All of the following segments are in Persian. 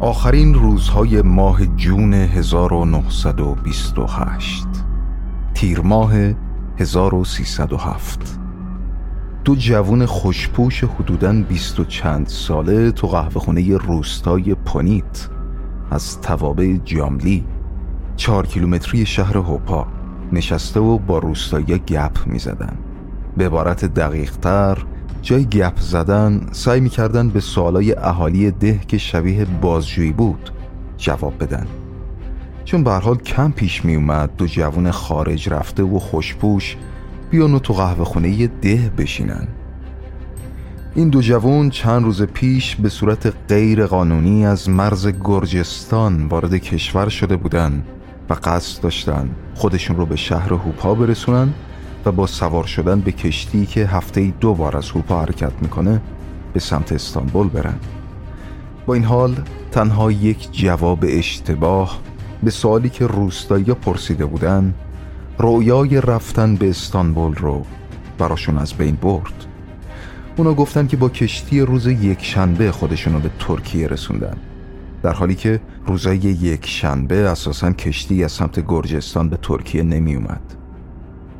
آخرین روزهای ماه جون 1928 تیر ماه 1307 دو جوون خوشپوش حدوداً بیست و چند ساله تو قهوه خونه روستای پونیت. از توابع جاملی چهار کیلومتری شهر هوپا نشسته و با روستایی گپ می زدن. به عبارت دقیق تر جای گپ زدن سعی می‌کردن به سوالای اهالی ده که شبیه بازجویی بود جواب بدن. چون به حال کم پیش می اومد دو جوون خارج رفته و خوشپوش بیانو تو قهوه خونه ده بشینن. این دو جوان چند روز پیش به صورت غیر قانونی از مرز گرجستان وارد کشور شده بودن و قصد داشتن خودشون رو به شهر هوپا برسونن و با سوار شدن به کشتی که هفته دو بار از هوپا حرکت می‌کنه به سمت استانبول برن. با این حال تنها یک جواب اشتباه به سوالی که روستایی پرسیده بودن رویای رفتن به استانبول رو براشون از بین برد. اونا گفتن که با کشتی روز یک شنبه خودشونو به ترکیه رسوندن. در حالی که روزای یک شنبه اساسا کشتی از سمت گرجستان به ترکیه نمی اومد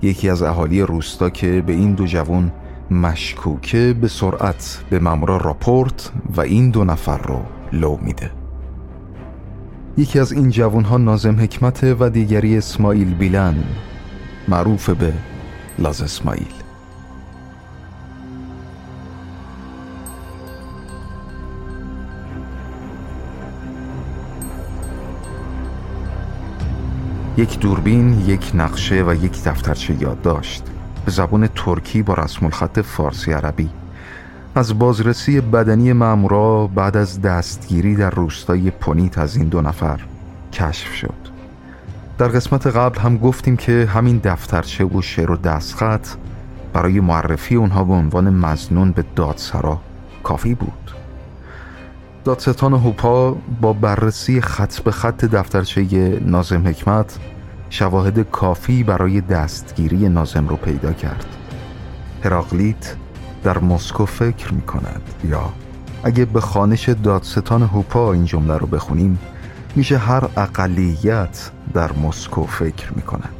یکی از اهالی روستا که به این دو جوان مشکوکه به سرعت به مامورا راپورت و این دو نفر رو لو میده. یکی از این جوان ها نازم حکمت و دیگری اسماعیل بیلن معروف به لاز اسماعیل. یک دوربین، یک نقشه و یک دفترچه یادداشت به زبان ترکی با رسم الخط فارسی عربی. از بازرسی بدنی مامورا بعد از دستگیری در روستای پونیت از این دو نفر کشف شد. در قسمت قبل هم گفتیم که همین دفترچه و شعر و دستخط برای معرفی اونها به عنوان مزنون به دادسرا کافی بود. دادستان هوپا با بررسی خط به خط دفترچه نازم حکمت شواهد کافی برای دستگیری نازم رو پیدا کرد. هراقلیت در مسکو فکر می کند یا اگه به خانش دادستان هوپا این جمله رو بخونیم میشه هر اقلیت در مسکو فکر می کند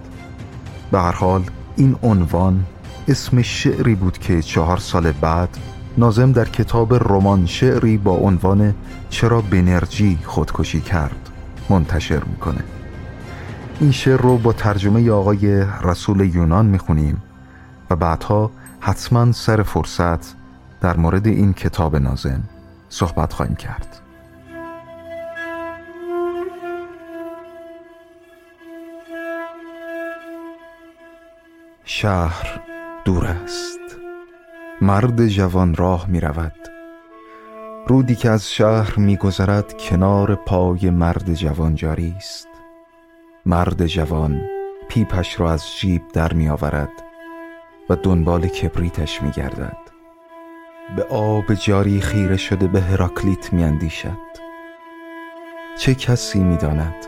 به هر حال این عنوان اسم شعری بود که چهار سال بعد نازم در کتاب رمان شعری با عنوان چرا بنرژی خودکشی کرد منتشر می‌کنه. این شعر رو با ترجمه آقای رسول یونان می‌خونیم و بعدها حتما سر فرصت در مورد این کتاب نازم صحبت خواهیم کرد. شهر دور است. مرد جوان راه می رود رودی که از شهر می گذرد کنار پای مرد جوان جاری است. مرد جوان پیپش را از جیب در می آورد و دنبال کبریتش می گردد به آب جاری خیره شده به هراکلیت می اندیشد چه کسی می داند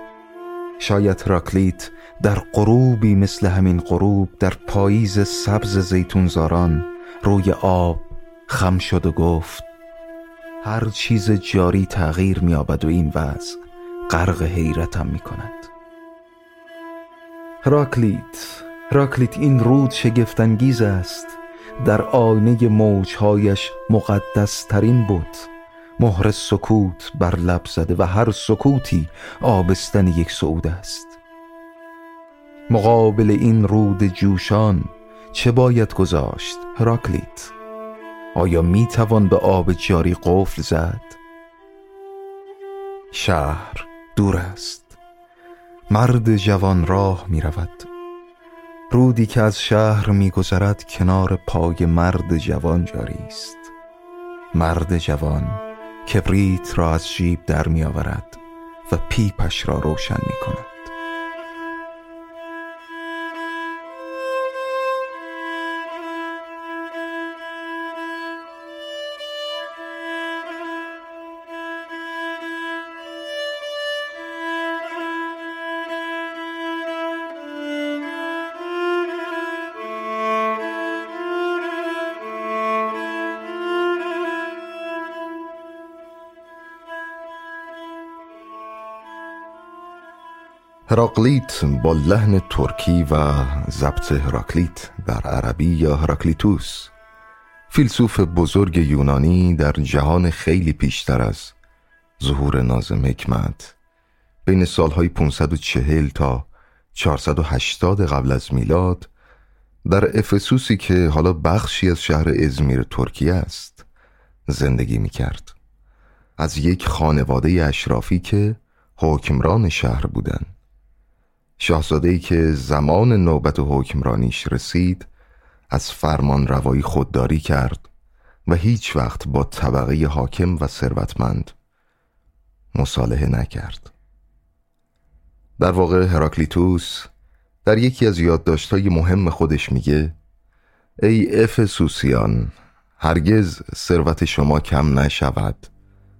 شاید هراکلیت در غروبی مثل همین غروب در پاییز سبز زیتونزاران روی آب خم شد و گفت هر چیز جاری تغییر میابد و این وضع غرق حیرتم می کند هراکلیت هراکلیت این رود شگفتانگیز است. در آینه موجهایش مقدس ترین بود مهر سکوت بر لب زده و هر سکوتی آبستن یک سعود است. مقابل این رود جوشان چه باید گذاشت هراکلیت؟ آیا می توان به آب جاری قفل زد؟ شهر دور است. مرد جوان راه می رود رودی که از شهر می گذرد کنار پای مرد جوان جاری است. مرد جوان کبریت را از جیب در می آورد و پیپش را روشن می کند هراکلیت با لحن ترکی و ضبط هراکلیت در عربی یا هراکلیتوس فیلسوف بزرگ یونانی در جهان خیلی پیشتر از ظهور نازم حکمت. بین سالهای 540 تا 480 قبل از میلاد در افسوسی که حالا بخشی از شهر ازمیر ترکیه است زندگی می کرد از یک خانواده اشرافی که حکمران شهر بودند. شاهزاده که زمان نوبت حکمرانیش رسید از فرمان روایی خودداری کرد و هیچ وقت با طبقه حاکم و ثروتمند مصالحه نکرد. در واقع هراکلیتوس در یکی از یادداشت‌های مهم خودش میگه ای افسوسیان هرگز ثروت شما کم نشود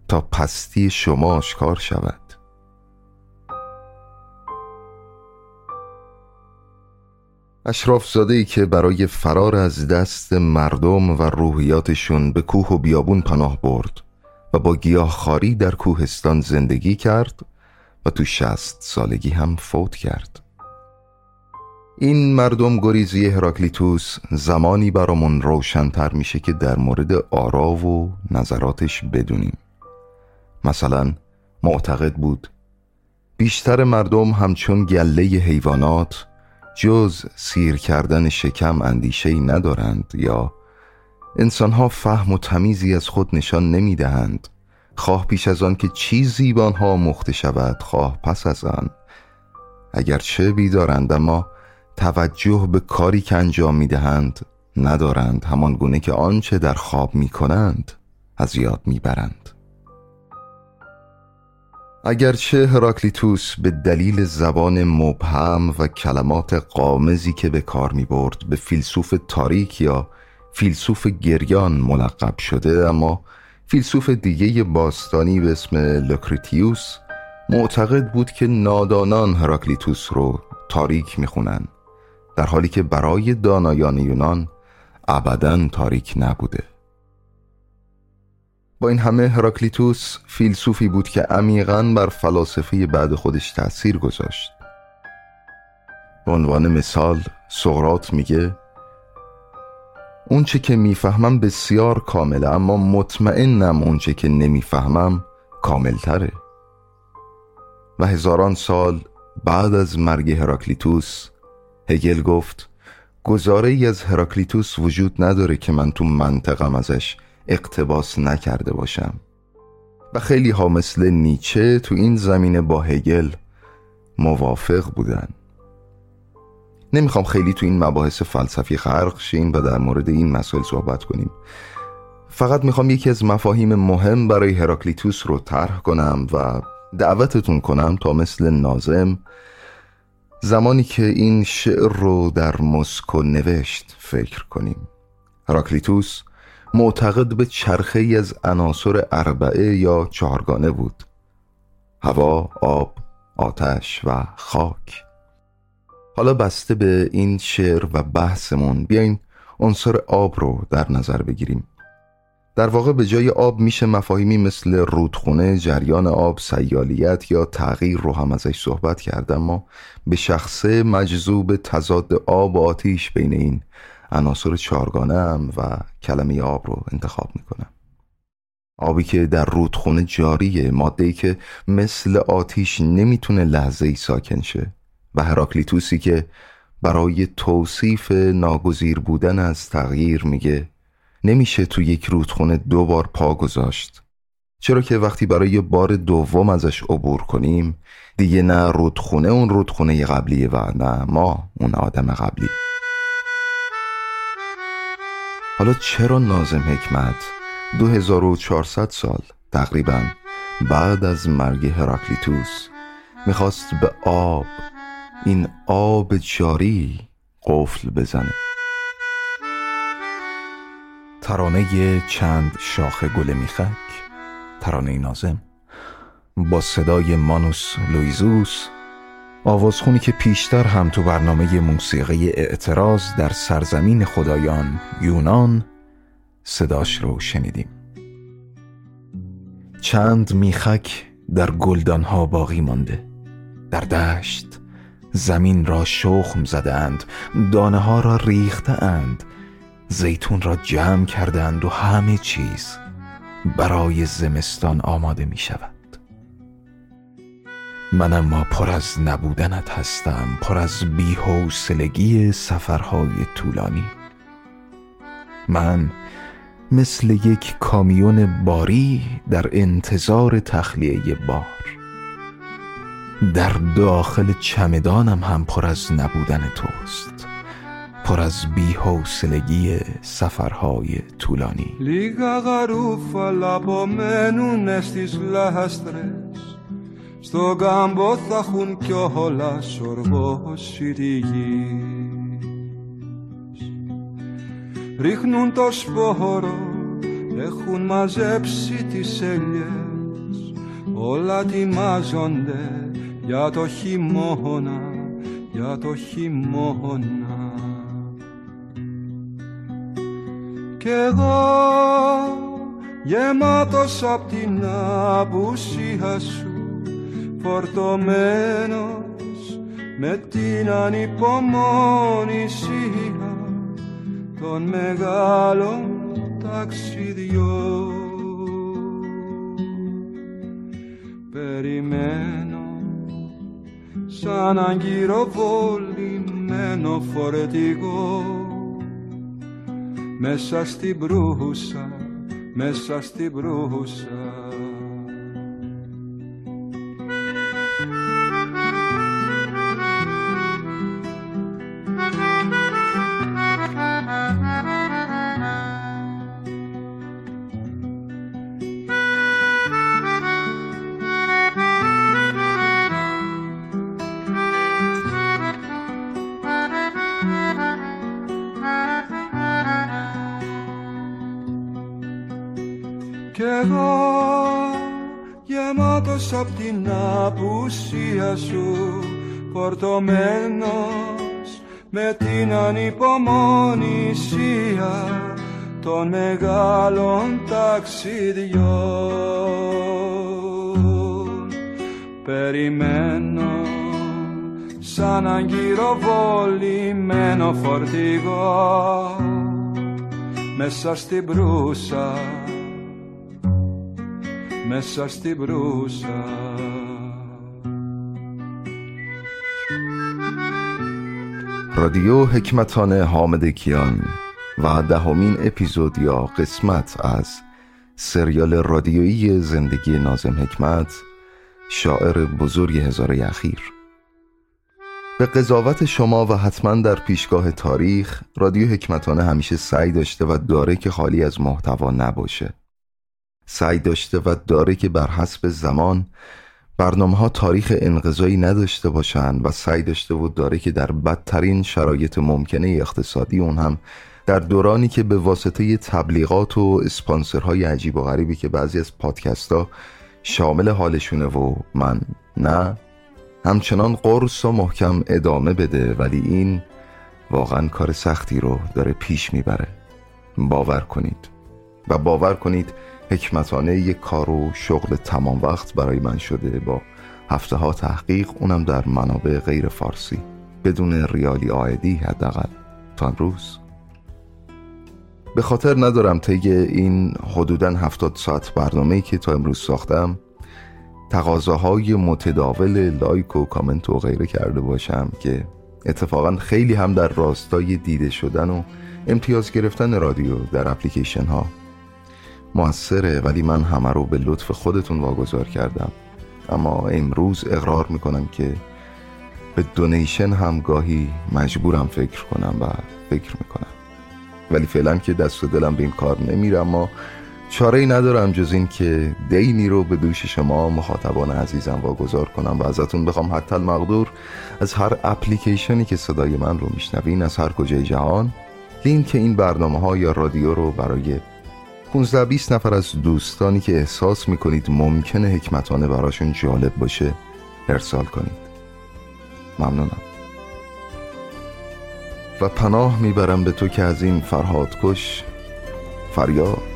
تا پستی شما آشکار شود. اشراف ای که برای فرار از دست مردم و روحیاتشون به کوه و بیابون پناه برد و با گیاه خاری در کوهستان زندگی کرد و تو شست سالگی هم فوت کرد. این مردم گریزی هراکلیتوس زمانی برامون روشنتر میشه که در مورد آرا و نظراتش بدونیم. مثلا معتقد بود بیشتر مردم همچون گله حیوانات جز سیر کردن شکم اندیشه ای ندارند یا انسانها فهم و تمیزی از خود نشان نمی دهند خواه پیش از آن که چیزی به آنها مخته شود خواه پس از آن. اگرچه بیدارند اما توجه به کاری که انجام می دهند ندارند همان گونه که آنچه در خواب می کنند از یاد می برند اگرچه هراکلیتوس به دلیل زبان مبهم و کلمات قامزی که به کار می برد به فیلسوف تاریک یا فیلسوف گریان ملقب شده اما فیلسوف دیگه باستانی به اسم لوکریتیوس معتقد بود که نادانان هراکلیتوس رو تاریک می‌خونن در حالی که برای دانایان یونان ابدا تاریک نبوده. با این همه هراکلیتوس فیلسوفی بود که عمیقا بر فلاسفه بعد خودش تأثیر گذاشت. به عنوان مثال سقراط میگه اونچه که می‌فهمم بسیار کامله اما مطمئنم اونچه که نمی‌فهمم کاملتره. و هزاران سال بعد از مرگ هراکلیتوس هگل گفت گزاره ای از هراکلیتوس وجود نداره که من تو منطقم ازش اقتباس نکرده باشم. و خیلی ها مثل نیچه تو این زمینه با هگل موافق بودن. نمی‌خوام خیلی تو این مباحث فلسفی خرق شیم و در مورد این مسائل صحبت کنیم. فقط می‌خوام یکی از مفاهیم مهم برای هراکلیتوس رو طرح کنم و دعوتتون کنم تا مثل نازم زمانی که این شعر رو در مسکو نوشت فکر کنیم. هراکلیتوس معتقد به چرخه ای از عناصر اربعه یا چهارگانه بود. هوا، آب، آتش و خاک. حالا بسته به این شعر و بحثمون بیاین عنصر آب رو در نظر بگیریم. در واقع به جای آب میشه مفاهیمی مثل رودخونه، جریان آب، سیالیت یا تغییر رو هم ازش صحبت کرد اما به شخصه مجذوب تضاد آب و آتیش بین این عناصر چارگانه هم و کلمه آب رو انتخاب می‌کنم. آبی که در رودخونه جاریه ماده که مثل آتیش نمی‌تونه لحظه ای ساکن شه و هراکلیتوسی که برای توصیف ناگزیر بودن از تغییر میگه نمیشه تو یک رودخونه دو بار پا گذاشت. چرا که وقتی برای بار دوم ازش عبور کنیم دیگه نه رودخونه اون رودخونه قبلیه و نه ما اون آدم قبلی. حالا چرا نازم حکمت؟ 2400 سال تقریبا بعد از مرگ هراکلیتوس. می‌خواست به آب این آب جاری قفل بزنه. ترانه چند شاخ گل میخک ترانه نازم با صدای مانوس لویزوس آوازخونی که پیشتر هم تو برنامه موسیقی اعتراض در سرزمین خدایان یونان صداش رو شنیدیم. چند میخک در گلدانها باقی مانده. در دشت زمین را شخم زدند دانه ها را ریخته اند زیتون را جمع کردند و همه چیز برای زمستان آماده می شود من اما پر از نبودنت هستم پر از بیحوصلگی سفرهای طولانی. من مثل یک کامیون باری در انتظار تخلیه بار. در داخل چمدانم هم پر از نبودن توست پر از بی‌حوصلگی سفرهای طولانی. لیگا غروفا لابو منون استیز لحستره Στον κάμπο θα έχουν κιόλα σοργώσει τη γης. Ρίχνουν το σπόρο, έχουν μαζέψει τις ελιές. Όλα τιμάζονται για το χειμώνα, για το χειμώνα. Κι εγώ γεμάτος απ' την απουσία σου Φορτωμένος με την ανυπομονησία των μεγάλων ταξιδιών. Περιμένω σαν αγκυροβολημένο φορετικό μέσα στην προύσα, μέσα στην προύσα Κι εγώ γεμάτος απ' την απουσία σου Φορτωμένος με την ανυπομονησία των μεγάλων ταξιδιών. Περιμένω σαν αγκυροβολημένο φορτηγό μέσα στην προύσα nessas رادیو حکمتان حامد کیان و دهمین اپیزود یا قسمت از سریال رادیویی زندگی نازم حکمت شاعر بزرگ هزاره اخیر. به قضاوت شما و حتما در پیشگاه تاریخ رادیو حکمتانه همیشه سعی داشته و داره که خالی از محتوا نباشه. سعی داشته و داره که بر حسب زمان برنامه ها تاریخ انقضایی نداشته باشند و سعی داشته و داره که در بدترین شرایط ممکنه اقتصادی اون هم در دورانی که به واسطه تبلیغات و اسپانسرهای عجیب و غریبی که بعضی از پادکست ها شامل حالشونه و من نه همچنان قرص و محکم ادامه بده ولی این واقعا کار سختی رو داره پیش می‌بره. باور کنید. و باور کنید حکمتانه یک کار و شغل تمام وقت برای من شده با هفته ها تحقیق اونم در منابع غیر فارسی بدون ریالی آیدی حداقل. تا امروز. به خاطر ندارم طی این حدودا هفتاد ساعت برنامه که تا امروز ساختم تقاضاهای متداول لایک و کامنت و غیره کرده باشم که اتفاقا خیلی هم در راستای دیده شدن و امتیاز گرفتن رادیو در اپلیکیشن ها موثره ولی من همه رو به لطف خودتون واگذار کردم. اما امروز اقرار می‌کنم که به دونیشن هم گاهی مجبورم فکر کنم و فکر می‌کنم. ولی فعلا که دست و دلم به این کار نمیره اما چاره ای ندارم جز این که دینی رو به دوش شما مخاطبان عزیزم واگذار کنم و ازتون بخوام حتی المقدور از هر اپلیکیشنی که صدای من رو میشنوین از هر کجای جهان لینک این برنامه ها یا رادیو رو برای 15 20 نفر از دوستانی که احساس می‌کنید ممکنه حکمتانه براشون جالب باشه ارسال کنید. ممنونم. و پناه می‌برم به تو که از این فرهاد کش فریاد.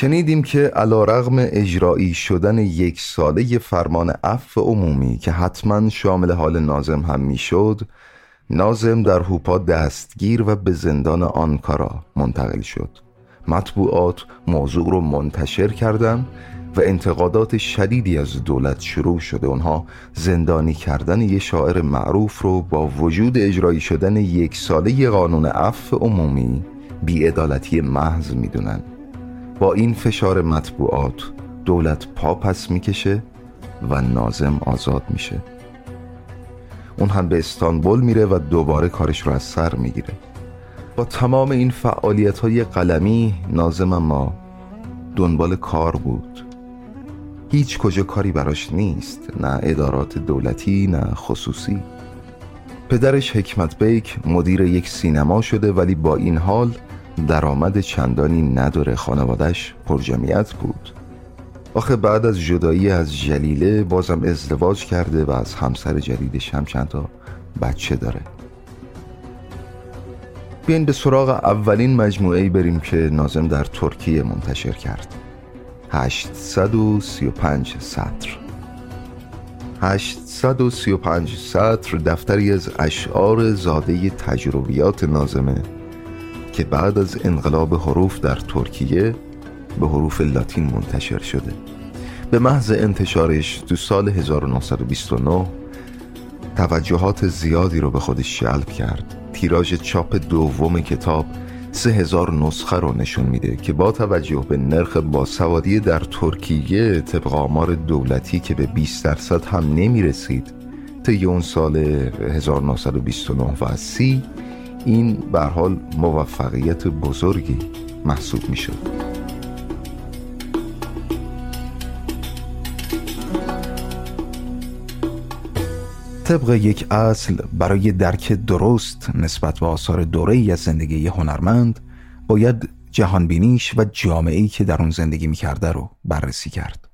شنیدیم که علا رغم اجرایی شدن یک ساله فرمان عفو عمومی که حتما شامل حال نازم هم می‌شد نازم در هوپا دستگیر و به زندان آنکارا منتقل شد. مطبوعات موضوع رو منتشر کردن و انتقادات شدیدی از دولت شروع شده. اونها زندانی کردن یه شاعر معروف رو با وجود اجرایی شدن یک ساله قانون عفو عمومی بیعدالتی محض می‌دونن. با این فشار مطبوعات دولت پا پس می‌کشه و نازم آزاد میشه. اون هم به استانبول میره و دوباره کارش رو از سر می‌گیره. با تمام این فعالیت های قلمی نازم اما دنبال کار بود. هیچ کجا کاری براش نیست نه ادارات دولتی نه خصوصی. پدرش حکمت بیک مدیر یک سینما شده ولی با این حال درآمد چندانی نداره خانوادش پرجمعیت بود. آخه بعد از جدایی از جلیله بازم ازدواج کرده و از همسر جدیدش هم چند تا بچه داره. بیاین به سراغ اولین مجموعه بریم که نازم در ترکیه منتشر کرد. 835 سطر. 835 سطر دفتری از اشعار زاده تجربیات نازمه که بعد از انقلاب حروف در ترکیه به حروف لاتین منتشر شده. به محض انتشارش تو سال 1929 توجهات زیادی رو به خودش جلب کرد. تیراژ چاپ دوم کتاب سه هزار نسخه رو نشون میده که با توجه به نرخ باسوادی در ترکیه طبق آمار دولتی که به 20 درصد هم نمی‌رسید طی اون سال 1929 و 30 این به حال موفقیت بزرگی محسوب می‌شد. طبق یک اصل برای درک درست نسبت به آثار دوره ای از زندگی هنرمند باید جهانبینیش و جامعه‌ای که در اون زندگی می‌کرده رو بررسی کرد.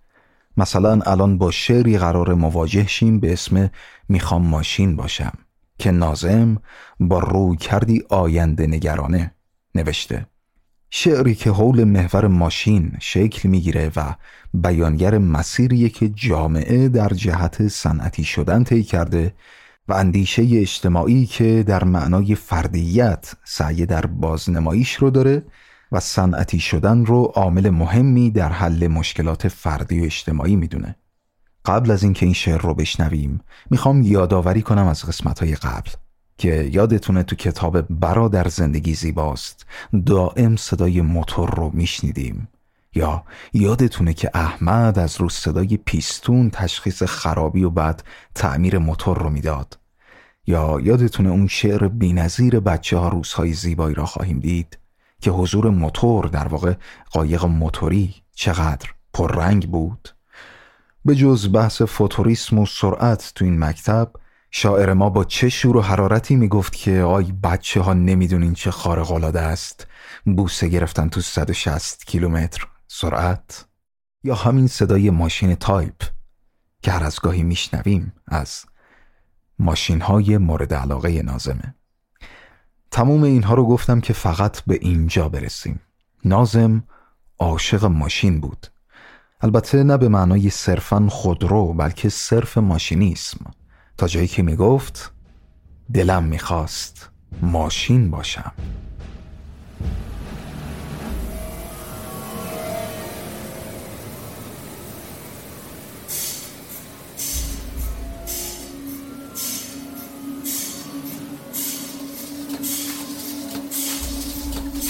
مثلا الان با شعری قرار مواجه شیم به اسم می‌خوام ماشین باشم. که نازم با روی کردی آینده نگرانه نوشته. شعری که حول محور ماشین شکل می‌گیره و بیانگر مسیریه که جامعه در جهت صنعتی شدن طی کرده و اندیشه اجتماعی که در معنای فردیت سعی در بازنماییش رو داره و صنعتی شدن رو عامل مهمی در حل مشکلات فردی و اجتماعی می‌دونه. قبل از اینکه این شعر رو بشنویم می‌خوام یادآوری کنم از قسمت های قبل که یادتونه تو کتاب برادر زندگی زیباست. دائم صدای موتور رو میشنیدیم. یا یادتونه که احمد از رو صدای پیستون تشخیص خرابی و بعد تعمیر موتور رو می‌داد. یا یادتونه اون شعر بینظیر بچه ها روزهای زیبایی را خواهیم دید که حضور موتور در واقع قایق موتوری چقدر پررنگ بود؟ به جز بحث فوتوریسم و سرعت تو این مکتب شاعر ما با چه شور و حرارتی می‌گفت که آی بچه ها نمی‌دونین چه خارق العاده است. بوسه گرفتن تو 160 کیلومتر. سرعت؟ یا همین صدای ماشین تایپ که هر از گاهی میشنویم از ماشین های مورد علاقه نازمه. تموم اینها رو گفتم که فقط به اینجا برسیم. نازم عاشق ماشین بود. البته نه به معنای صرفا خودرو بلکه صرف ماشینیسم. تا جایی که می‌گفت دلم می‌خواست ماشین باشم.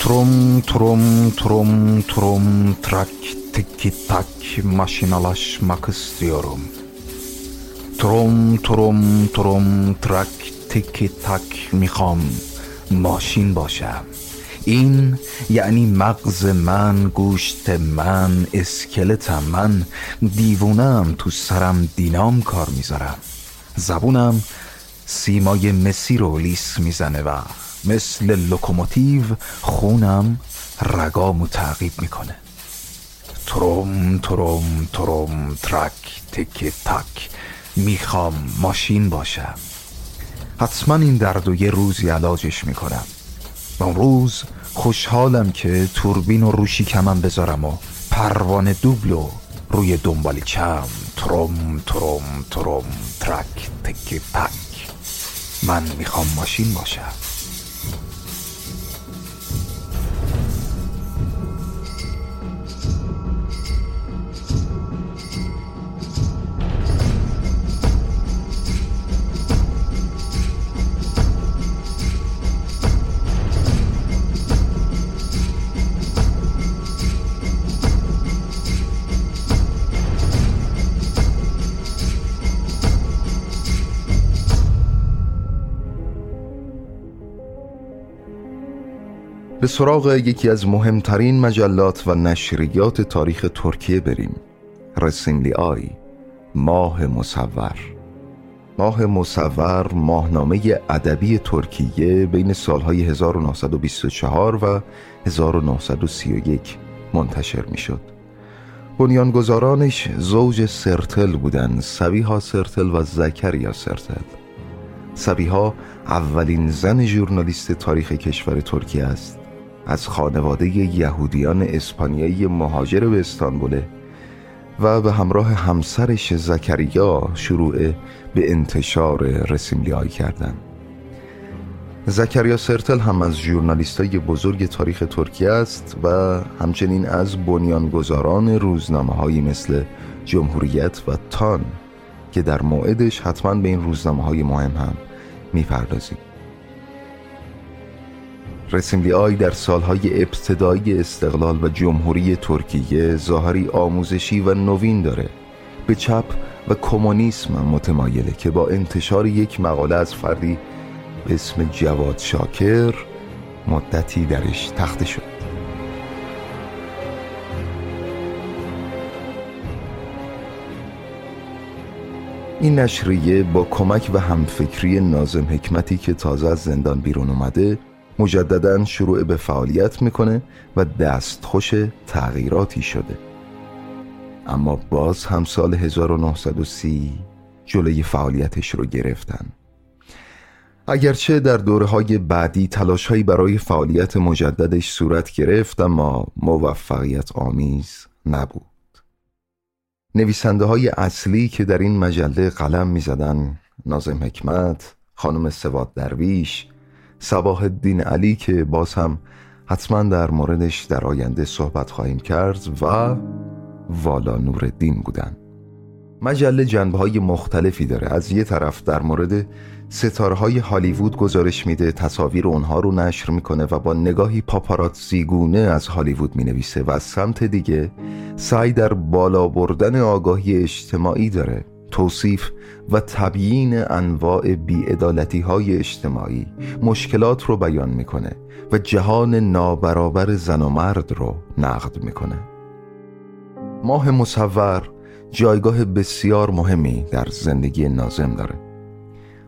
Trum trum trum trum trak tiki tak maşinalaşmak istiyorum. تروم تروم تروم ترک تکی تک می‌خوام ماشین باشم این یعنی مغز من گوشت من اسکلتم من دیوونم تو سرم دینام کار می‌ذارم زبونم سیمای مسی رو لیس می‌زنه و مثل لوکوموتیو خونم رگامو تعقیب می‌کنه تروم تروم تروم ترک تک تک. می‌خوام ماشین باشم. حتما این درد و یه روزی علاجش می‌کنم. اون روز خوشحالم که توربین و روشی کمم بذارم و پروانه دوبلو روی دنبالی چم. تروم تروم تروم ترک تک تک. من می‌خوام ماشین باشم. به سراغ یکی از مهمترین مجلات و نشریات تاریخ ترکیه بریم. رسیملی آی ماه مصور. ماه مصور ماهنامه ادبی ترکیه بین سالهای 1924 و 1931 منتشر می شد بنیانگذارانش زوج سرتل بودند سبیها سرتل و زکریا سرتل. سبیها اولین زن ژورنالیست تاریخ کشور ترکیه است. از خانواده یهودیان اسپانیایی مهاجر به استانبول و به همراه همسرش زکریا شروع به انتشار رسیملیایی کردند. زکریا سرتل هم از ژورنالیستای بزرگ تاریخ ترکیه است و همچنین از بنیانگذاران روزنامه هایی مثل جمهوریت و تان که در موعدش حتما به این روزنامه های مهم هم می‌پردازیم رسیملی آی در سالهای ابتدایی استقلال و جمهوری ترکیه ظاهری آموزشی و نوین داره. به چپ و کمونیسم متمایله که با انتشار یک مقاله از فردی به اسم جواد شاکر مدتی درش تخته شد. این نشریه با کمک و همفکری نازم حکمتی که تازه از زندان بیرون اومده مجددا شروع به فعالیت می‌کنه و دستخوش تغییراتی شده. اما باز هم سال 1930 جلوی فعالیتش رو گرفتن. اگرچه در دوره های بعدی تلاش هایی برای فعالیت مجددش صورت گرفت اما موفقیت آمیز نبود. نویسنده های اصلی که در این مجله قلم می زدن نازم حکمت، خانم سواد درویش، صباح الدین علی که باز هم حتما در موردش در آینده صحبت خواهیم کرد و والا نورالدین بودن. مجله جنبه های مختلفی داره. از یه طرف در مورد ستاره های هالیوود گزارش میده تصاویر اونها رو نشر می‌کنه و با نگاهی پاپاراتزیگونه از هالیوود می‌نویسه و از سمت دیگه سعی در بالا بردن آگاهی اجتماعی داره. توصیف و تبیین انواع بیعدالتی های اجتماعی مشکلات رو بیان می‌کنه و جهان نابرابر زن و مرد رو نقد می‌کنه. ماه مصور جایگاه بسیار مهمی در زندگی نازم داره.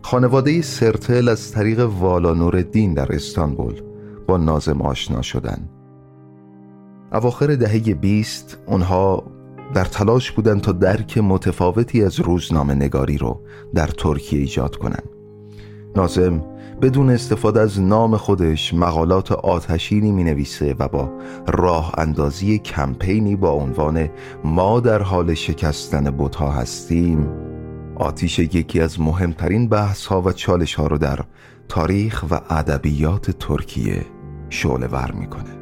خانواده سرتل از طریق والا نوردین در استانبول با نازم آشنا شدن. اواخر دهه بیست اونها در تلاش بودند تا درک متفاوتی از روزنامه نگاری رو در ترکیه ایجاد کنند. نازم بدون استفاده از نام خودش مقالات آتشینی می نویسه و با راه اندازی کمپینی با عنوان ما در حال شکستن بوتا هستیم آتیش یکی از مهمترین بحث ها و چالش ها رو در تاریخ و ادبیات ترکیه شعله ور می‌کنه.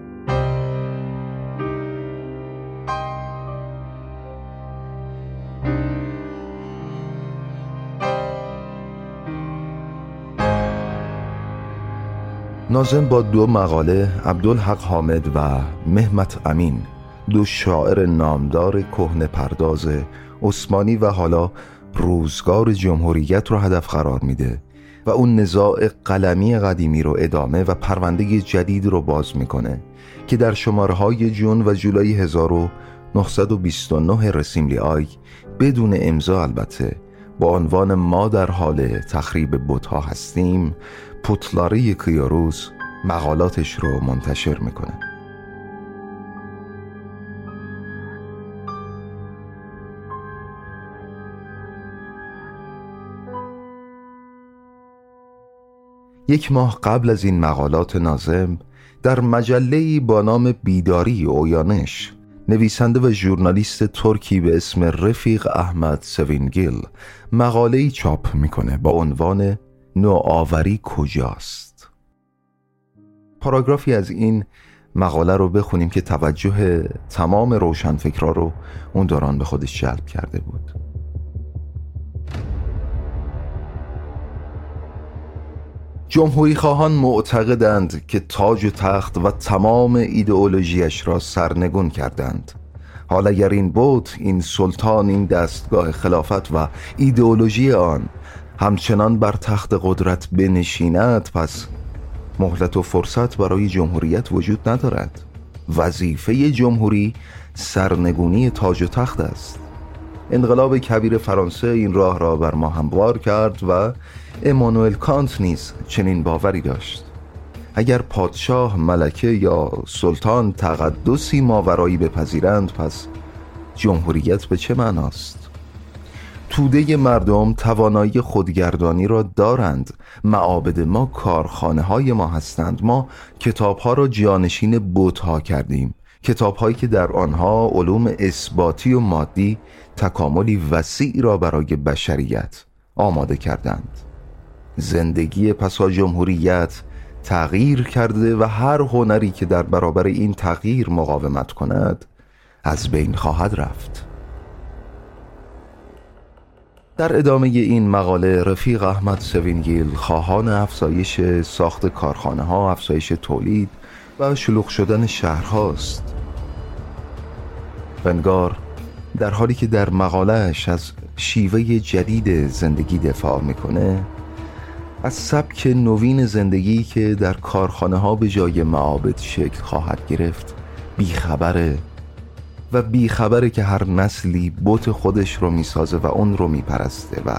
نازم با دو مقاله عبدالحق حامد و مهمت امین دو شاعر نامدار کهن پرداز عثمانی و حالا روزگار جمهوریت رو هدف قرار میده و اون نزاع قلمی قدیمی رو ادامه و پرونده جدید رو باز می‌کنه که در شماره های جون و جولای 1929 رسیملی آی بدون امضا البته با عنوان ما در حال تخریب بوتها هستیم. پوتلاری کیاروز مقالاتش رو منتشر می‌کنه. یک ماه قبل از این مقالات نازم در مجله‌ای با نام بیداری اویانش نویسنده و ژورنالیست ترکی به اسم رفیق احمد سوینگیل مقاله چاپ می‌کنه با عنوان نوآوری کجاست؟ پاراگرافی از این مقاله رو بخونیم که توجه تمام روشنفکرا رو اون دوران به خودش جلب کرده بود. جمهوری خواهان معتقدند که تاج و تخت و تمام ایدئولوژیش را سرنگون کردند. حال اگر این بود این سلطان این دستگاه خلافت و ایدئولوژی آن همچنان بر تخت قدرت بنشیند پس مهلت و فرصت برای جمهوریت وجود ندارد. وظیفه جمهوری سرنگونی تاج و تخت است. انقلاب کبیر فرانسه این راه را بر ما هموار کرد و امانوئل کانت نیز چنین باوری داشت. اگر پادشاه ملکه یا سلطان تقدسی ماورایی بپذیرند پس جمهوریت به چه معناست؟ توده مردم توانایی خودگردانی را دارند. معابد ما کارخانه های ما هستند. ما کتاب ها را جانشین بوت ها کردیم. کتاب هایی که در آنها علوم اثباتی و مادی تکاملی وسیع را برای بشریت آماده کردند. زندگی پسا جمهوریت تغییر کرده و هر هنری که در برابر این تغییر مقاومت کند از بین خواهد رفت. در ادامه این مقاله رفیق احمد سوینگیل خواهان افزایش ساخت کارخانه ها افزایش تولید و شلوغ شدن شهرهاست. ونگار در حالی که در مقالهش از شیوه جدید زندگی دفاع می‌کنه از سبک نوین زندگی که در کارخانه ها به جای معابد شکل خواهد گرفت بیخبره. و بیخبره که هر نسلی بوت خودش رو می‌سازه و اون رو میپرسته و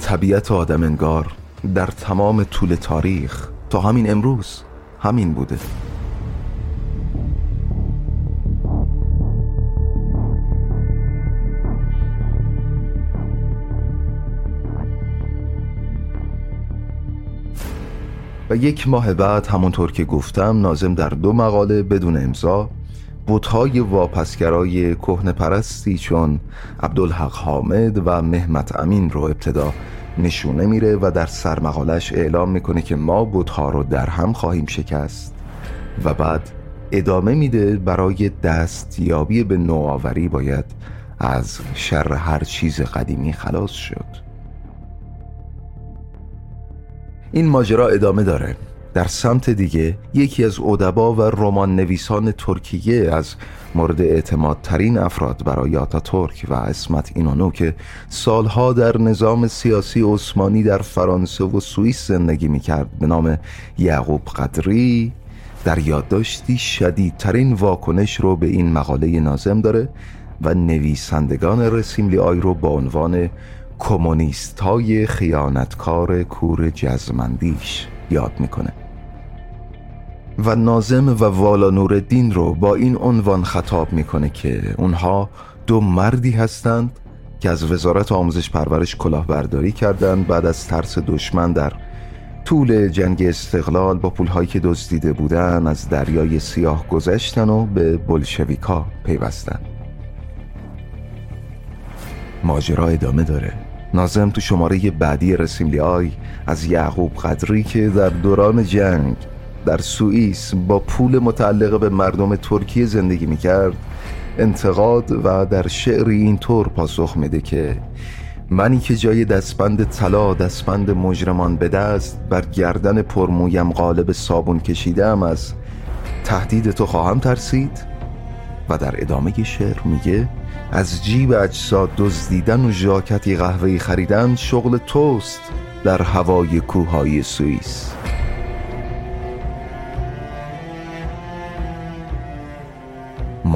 طبیعت آدم انگار در تمام طول تاریخ تا همین امروز همین بوده. و یک ماه بعد همونطور که گفتم نازم در دو مقاله بدون امضا بودهای واپسگرای کهنه پرستی چون عبدالحق حامد و مهمت امین رو ابتدا نشونه میره و در سرمقالش اعلام می‌کنه که ما بودها رو در هم خواهیم شکست و بعد ادامه میده برای دستیابی به نوآوری باید از شر هر چیز قدیمی خلاص شد. این ماجرا ادامه داره. در سمت دیگه یکی از ادبا و رمان نویسان ترکیه از مورد اعتماد ترین افراد برای ترک و اسمت اینانو که سالها در نظام سیاسی عثمانی در فرانسه و سوئیس زندگی می‌کرد به نام یعقوب قدری در یادداشتی شدیدترین واکنش رو به این مقاله نازم داره و نویسندگان رسیملی آی رو با عنوان کمونیست های خیانتکار کور جزمندیش یاد می‌کنه. و نازم و والا نوردین رو با این عنوان خطاب می‌کنه که اونها دو مردی هستند که از وزارت آموزش پرورش کلاهبرداری کردند بعد از ترس دشمن در طول جنگ استقلال با پولهایی که دزدیده بودن از دریای سیاه گذشتن و به بلشویکا پیوستن. ماجرا ادامه داره. نازم تو شماره بعدی رسیملی آی از یعقوب قدری که در دوران جنگ در سوئیس با پول متعلق به مردم ترکیه زندگی می‌کرد انتقاد و در شعری اینطور پاسخ میده که منی که جای دستبند طلا دستبند مجرمان به دست بر گردن پرمویم قالب صابون کشیدم از تهدید تو خواهم ترسید. و در ادامه شعر میگه از جیب اجساد دزدیدن و ژاکتی قهوه‌ای خریدن شغل توست در هوای کوههای سوئیس.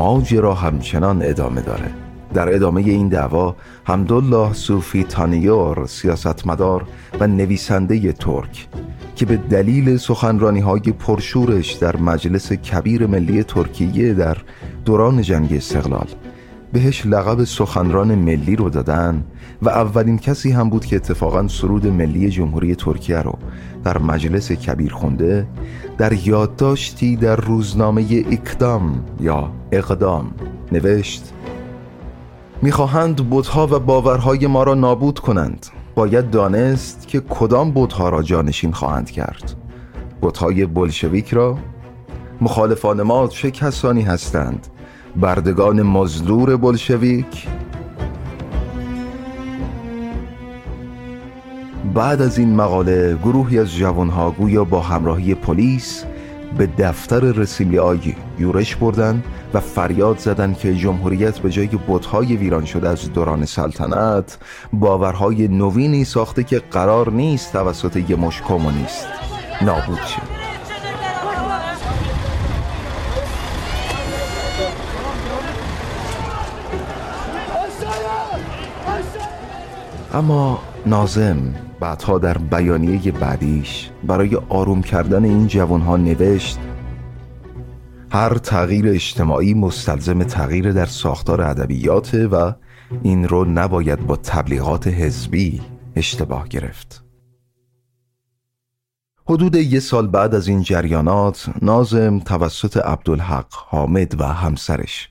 ماجرا همچنان ادامه داره. در ادامه این دعوا حمدالله صوفی تانیور سیاستمدار و نویسنده ترک که به دلیل سخنرانی های پرشورش در مجلس کبیر ملی ترکیه در دوران جنگ استقلال بهش لقب سخنران ملی رو دادن و اولین کسی هم بود که اتفاقا سرود ملی جمهوری ترکیه رو در مجلس کبیر خونده در یادداشتی در روزنامه اقدام یا اقدام نوشت می‌خواهند بتها و باورهای ما را نابود کنند. باید دانست که کدام بتها را جانشین خواهند کرد. بتهای بلشویک را مخالفان ما چه کسانی هستند؟ بردگان مزدور بلشویک. بعد از این مقاله گروهی از جوانها گویا با همراهی پلیس به دفتر رسیلیای یورش بردن و فریاد زدند که جمهوریت به جای بتهای ویران شده از دوران سلطنت باورهای نوینی ساخته که قرار نیست توسط یه مش کمونیست نابود شد. اما نازم بعدها در بیانیه بعدیش برای آروم کردن این جوانها نوشت هر تغییر اجتماعی مستلزم تغییر در ساختار ادبیات و این رو نباید با تبلیغات حزبی اشتباه گرفت. حدود یه سال بعد از این جریانات نازم توسط عبدالحق حامد و همسرش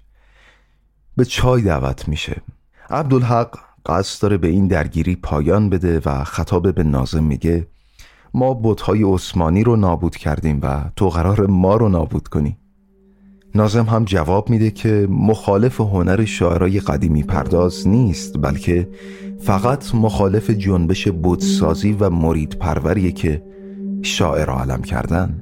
به چای دعوت میشه. عبدالحق قصد داره به این درگیری پایان بده و خطاب به نازم میگه ما بتهای عثمانی رو نابود کردیم و تو قرار ما رو نابود کنی. نازم هم جواب میده که مخالف هنر شاعرای قدیمی پرداز نیست بلکه فقط مخالف جنبش بودسازی و مرید پروریه که شاعر علم کردن.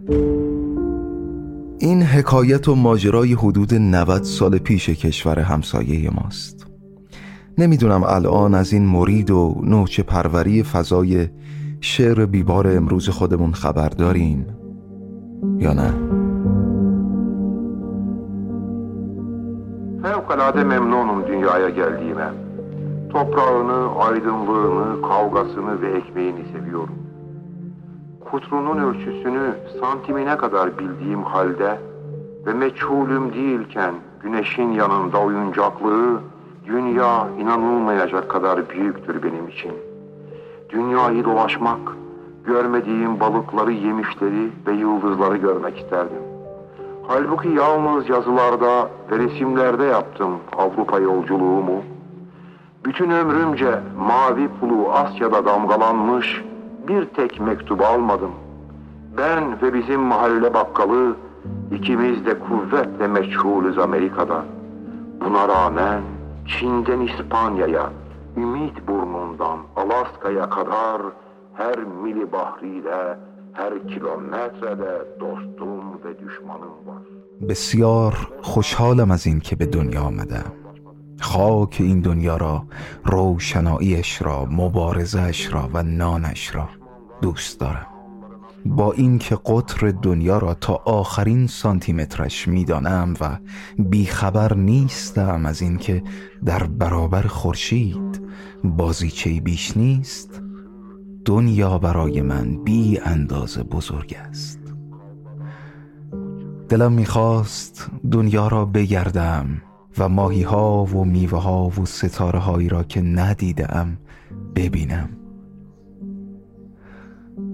این حکایت و ماجرای حدود 90 سال پیش کشور همسایه ماست. نمیدونم الان از این مرید و نوچه پروری فضای شعر بیبار امروز خودمون خبر دارین یا نه Fevkalade memnunum dünyaya geldiğime. Toprağını, aydınlığını, kavgasını ve ekmeğini seviyorum. Kutrunun ölçüsünü santimine kadar bildiğim halde ve meçhulüm değilken güneşin yanında oyuncaklığı Dünya inanılmayacak kadar büyüktür benim için. Dünyayı dolaşmak, görmediğim balıkları, yemişleri ve yıldızları görmek isterdim. Halbuki yalnız yazılarda ve resimlerde yaptım Avrupa yolculuğumu. Bütün ömrümce mavi pulu Asya'da damgalanmış bir tek mektubu almadım. Ben ve bizim mahalle bakkalı ikimiz de kuvvetle meçhulüz Amerika'da. Buna rağmen Çin'den İspanya'ya, Ümit burnundan Alaska'ya kadar her mili bahriyle, her kilometrede dostum ve düşmanım var. بسیار خوشحالم از این که به دنیا آمدم خاک این دنیا را روشناییش را مبارزش را و نانش را دوست دارم با اینکه قطر دنیا را تا آخرین سانتیمترش می‌دانم و بیخبر نیستم از اینکه در برابر خورشید بازیچه بیش نیست دنیا برای من بی اندازه بزرگ است. دلم می‌خواست دنیا را بگردم و ماهی ها و میوه ها و ستاره هایی را که ندیدم ببینم.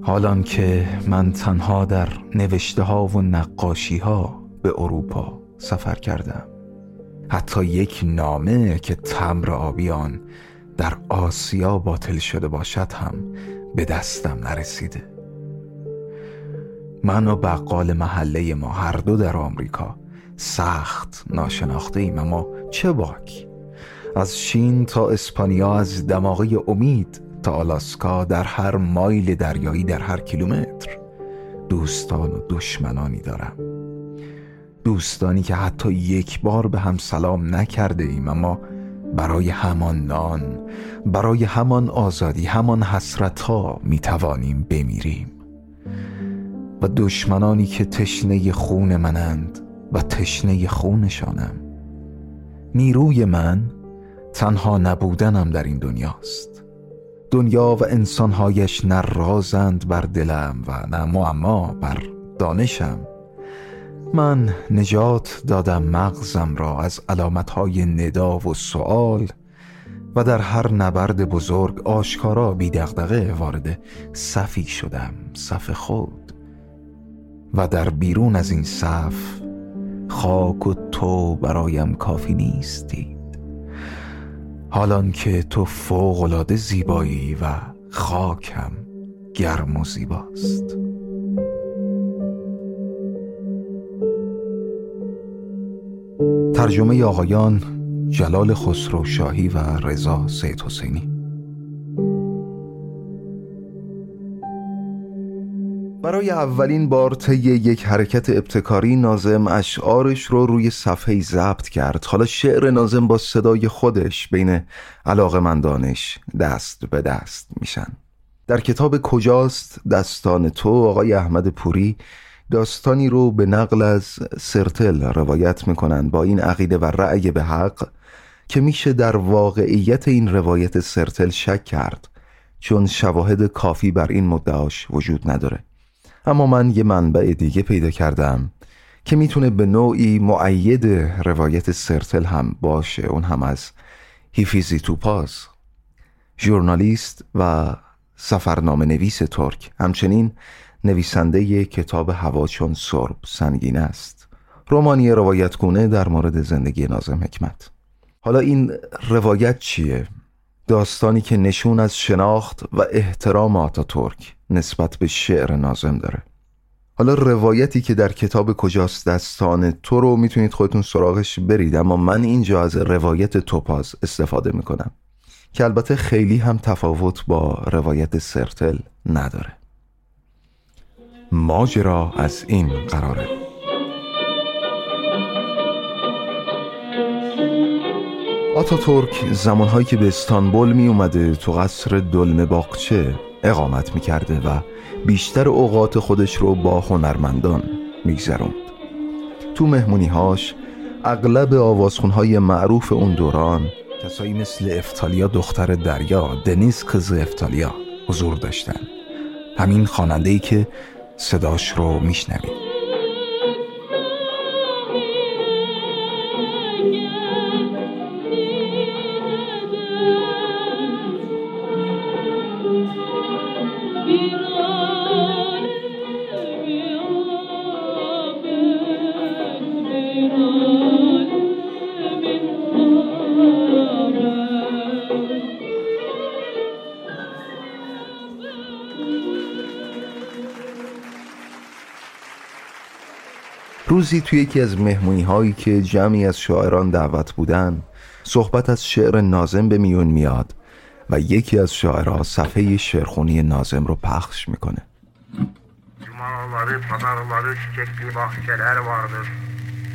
حالان که من تنها در نوشته ها و نقاشی ها به اروپا سفر کردم. حتی یک نامه که تمر آبیان در آسیا باطل شده باشد هم به دستم نرسیده. من و بقال محله ما هر دو در آمریکا سخت ناشناخته ایم اما چه باک؟ از شین تا اسپانیا از دماغه امید تا آلاسکا در هر مایل دریایی در هر کیلومتر. دوستان و دشمنانی دارم. دوستانی که حتی یک بار به هم سلام نکرده ایم اما برای همان نان برای همان آزادی همان حسرت ها می توانیم بمیریم. و دشمنانی که تشنه خون منند و تشنه خونشانم. نیروی من تنها نبودنم در این دنیاست. دنیا و انسانهایش نه رازند بر دلم و نه معما بر دانشم. من نجات دادم مغزم را از علامتهای ندا و سوال و در هر نبرد بزرگ آشکارا بی دغدغه وارد صفی شدم صف خود. و در بیرون از این صف خاک و تو برایم کافی نیستی. حالان که تو فوقالعاده زیبایی و خاکم گرم و زیباست. ترجمه آقایان جلال خسرو شاهی و رضا سید حسینی. برای اولین بار طی یک حرکت ابتکاری نازم اشعارش رو روی صفحه ضبط کرد. حالا شعر نازم با صدای خودش بین علاقه مندانش دست به دست میشن. در کتاب کجاست دستان تو آقای احمد پوری داستانی رو به نقل از سرتل روایت می‌کنند با این عقیده و رأی به حق که میشه در واقعیت این روایت سرتل شک کرد چون شواهد کافی بر این مدعاش وجود نداره. اما من یه منبع دیگه پیدا کردم که می‌تونه به نوعی معید روایت سرتل هم باشه. اون هم از هیفیزی توپاز ژورنالیست و سفرنامه نویس ترک. همچنین نویسنده کتاب هوا چون سرب سنگین است. رومانی روایتگونه در مورد زندگی نازم حکمت. حالا این روایت چیه؟ داستانی که نشون از شناخت و احترام آتا ترک نسبت به شعر نازم داره. حالا روایتی که در کتاب کجاست دستان تو رو می‌تونید خودتون سراغش برید اما من اینجا از روایت توپاز استفاده می‌کنم که البته خیلی هم تفاوت با روایت سرتل نداره. ماجرا از این قراره. آتاتورک زمانهایی که به استانبول می اومده تو قصر دلم باغچه اقامت می کرده و بیشتر اوقات خودش رو با هنرمندان میگذروند. تو مهمونیهاش اغلب آوازخونهای معروف اون دوران کسایی مثل افتالیا دختر دریا دنیز کز افتالیا حضور داشتن. همین خواننده ای که صداش رو میشنوید. روزی توی یکی از مهمونی هایی که جمعی از شاعران دعوت بودن صحبت از شعر نازم به میون میاد و یکی از شاعرها صفحه شعرخونی نازم رو پخش می‌کنه Cumaları, pazarları, çiçekli bahçeler vardır.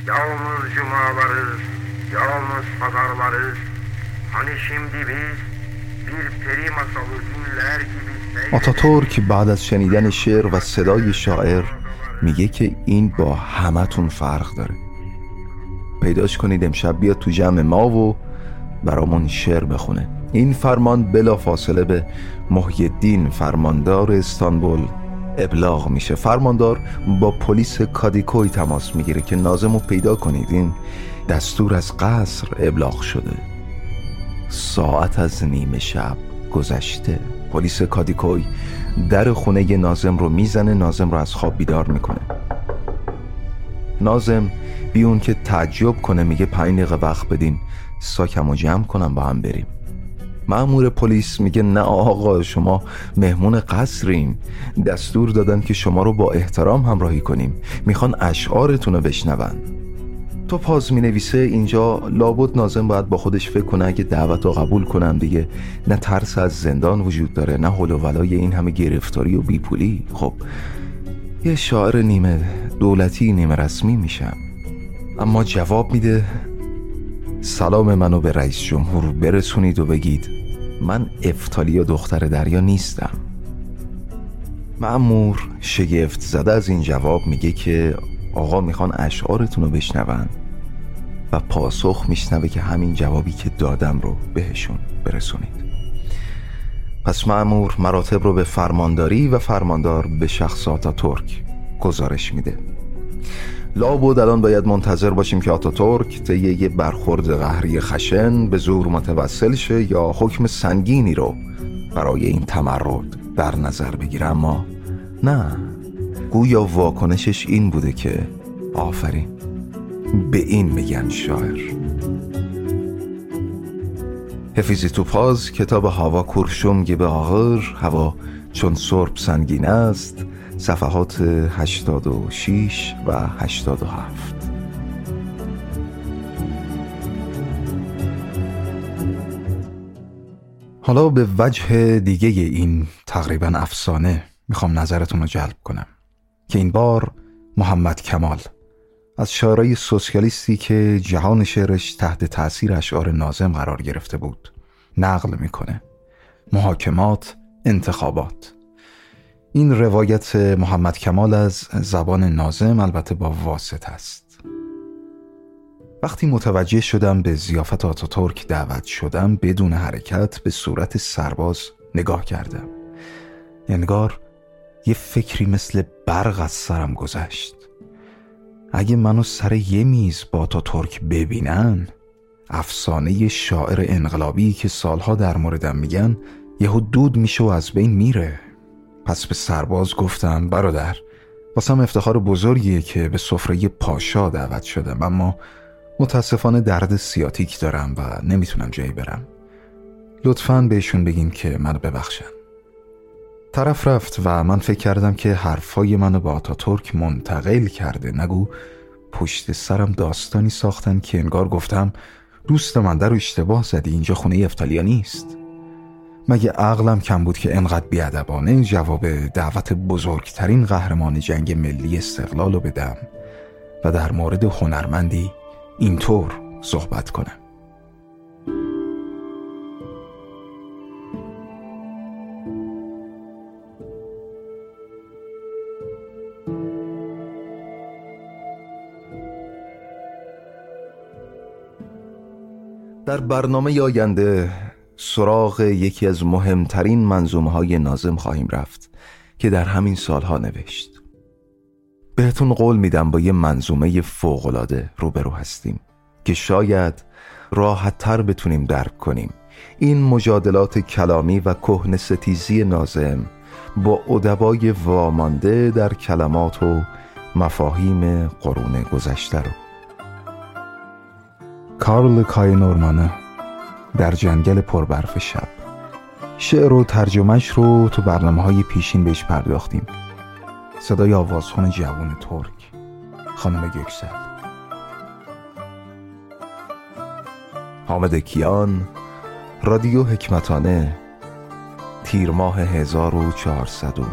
Yalnız cumaları, yalnız pazarları. Hani şimdi biz bir peri masalı günler gibi آتاتورک بعد از شنیدن شعر و صدای شاعر میگه که این با همتون فرق داره. پیداش کنید امشب بیاد تو جمع ما و برامون شعر بخونه. این فرمان بلا فاصله به محی الدین فرماندار استانبول ابلاغ میشه. فرماندار با پلیس کادیکوی تماس می‌گیره که نازم رو پیدا کنید. این دستور از قصر ابلاغ شده. ساعت از نیمه شب گذشته. پلیس کادیکوی در خونه نازم رو می‌زنه نازم رو از خواب بیدار می‌کنه. نازم بیون که تعجب کنه میگه پنج دقیقه وقت بدین ساکم و جمع کنم با هم بریم. معمور پلیس میگه نه آقا شما مهمون قصرین. دستور دادن که شما رو با احترام همراهی کنیم. می‌خوان اشعارتون رو بشنون. تو پاز می نویسه اینجا لابد نازم باید با خودش فکر کنه اگه دعوت رو قبول کنم دیگه. نه ترس از زندان وجود داره نه حل و ولای این همه گرفتاری و بیپولی. خب یه شاعر نیمه دولتی نیمه رسمی میشم. اما جواب میده سلام منو به رئیس جمهور برسونید و بگید من افتالیا دختر دریا نیستم. معمور شگفت زده از این جواب میگه که آقا می‌خوان اشعارتون رو بشنون و پاسخ میشنوه که همین جوابی که دادم رو بهشون برسونید. پس معمور مراتب رو به فرمانداری و فرماندار به شخص ترک گزارش میده. لابد الان باید منتظر باشیم که آتاتورک طی یه برخورد قهری خشن به زور متوسل شه یا حکم سنگینی رو برای این تمرد در نظر بگیره. اما نه. گویا واکنشش این بوده که آفرین. به این میگن شاعر. حفیزی توپاز کتاب هوا کرشم به آغر هوا چون سرب سنگین است. صفحات 86 و 87 حالا به وجه دیگه این تقریبا افسانه می‌خوام نظرتون رو جلب کنم. که این بار محمد کمال. از شعرهای سوسیالیستی که جهان شعرش تحت تأثیر اشعار نازم قرار گرفته بود نقل می‌کنه. محاکمات انتخابات. این روایت محمد کمال از زبان نازم البته با واسط است. وقتی متوجه شدم به زیافت آتاتورک دعوت شدم بدون حرکت به صورت سرباز نگاه کردم. انگار یه فکری مثل برق از سرم گذشت. اگه منو سر یه میز با آتاتورک ببینن افسانه شاعر انقلابی که سالها در موردم میگن یهو دود میشه و از بین میره. پس به سرباز گفتم برادر واسم افتخار بزرگیه که به سفره پاشا دعوت شدم اما متاسفانه درد سیاتیک دارم و نمی‌تونم جایی برم. لطفا بهشون بگین که منو ببخشن. طرف رفت و من فکر کردم که حرفای منو با آتاتورک منتقل کرده. نگو پشت سرم داستانی ساختن که انگار گفتم دوست من در اشتباه زدی اینجا خونه افتالیا نیست. مگه عقلم کم بود که انقدر بیادبانه؟ جواب دعوت بزرگترین قهرمان جنگ ملی استقلال رو بدم و در مورد هنرمندی اینطور صحبت کنم. در برنامه آینده سراغ یکی از مهمترین منظومه های نازم خواهیم رفت که در همین سالها نوشت. بهتون قول میدم با یه منظومه فوقلاده روبرو هستیم که شاید راحت تر بتونیم درک کنیم. این مجادلات کلامی و کهن ستیزی نازم با ادبای وامانده در کلمات و مفاهیم قرون گذشته رو. کارل کای نورمانه در جنگل پربرف شب. شعر و ترجمهش رو تو برنامه های پیشین بهش پرداختیم. صدای آوازخون جوان ترک. خانم گکسل حامد کیان رادیو حکمتانه تیر ماه 1402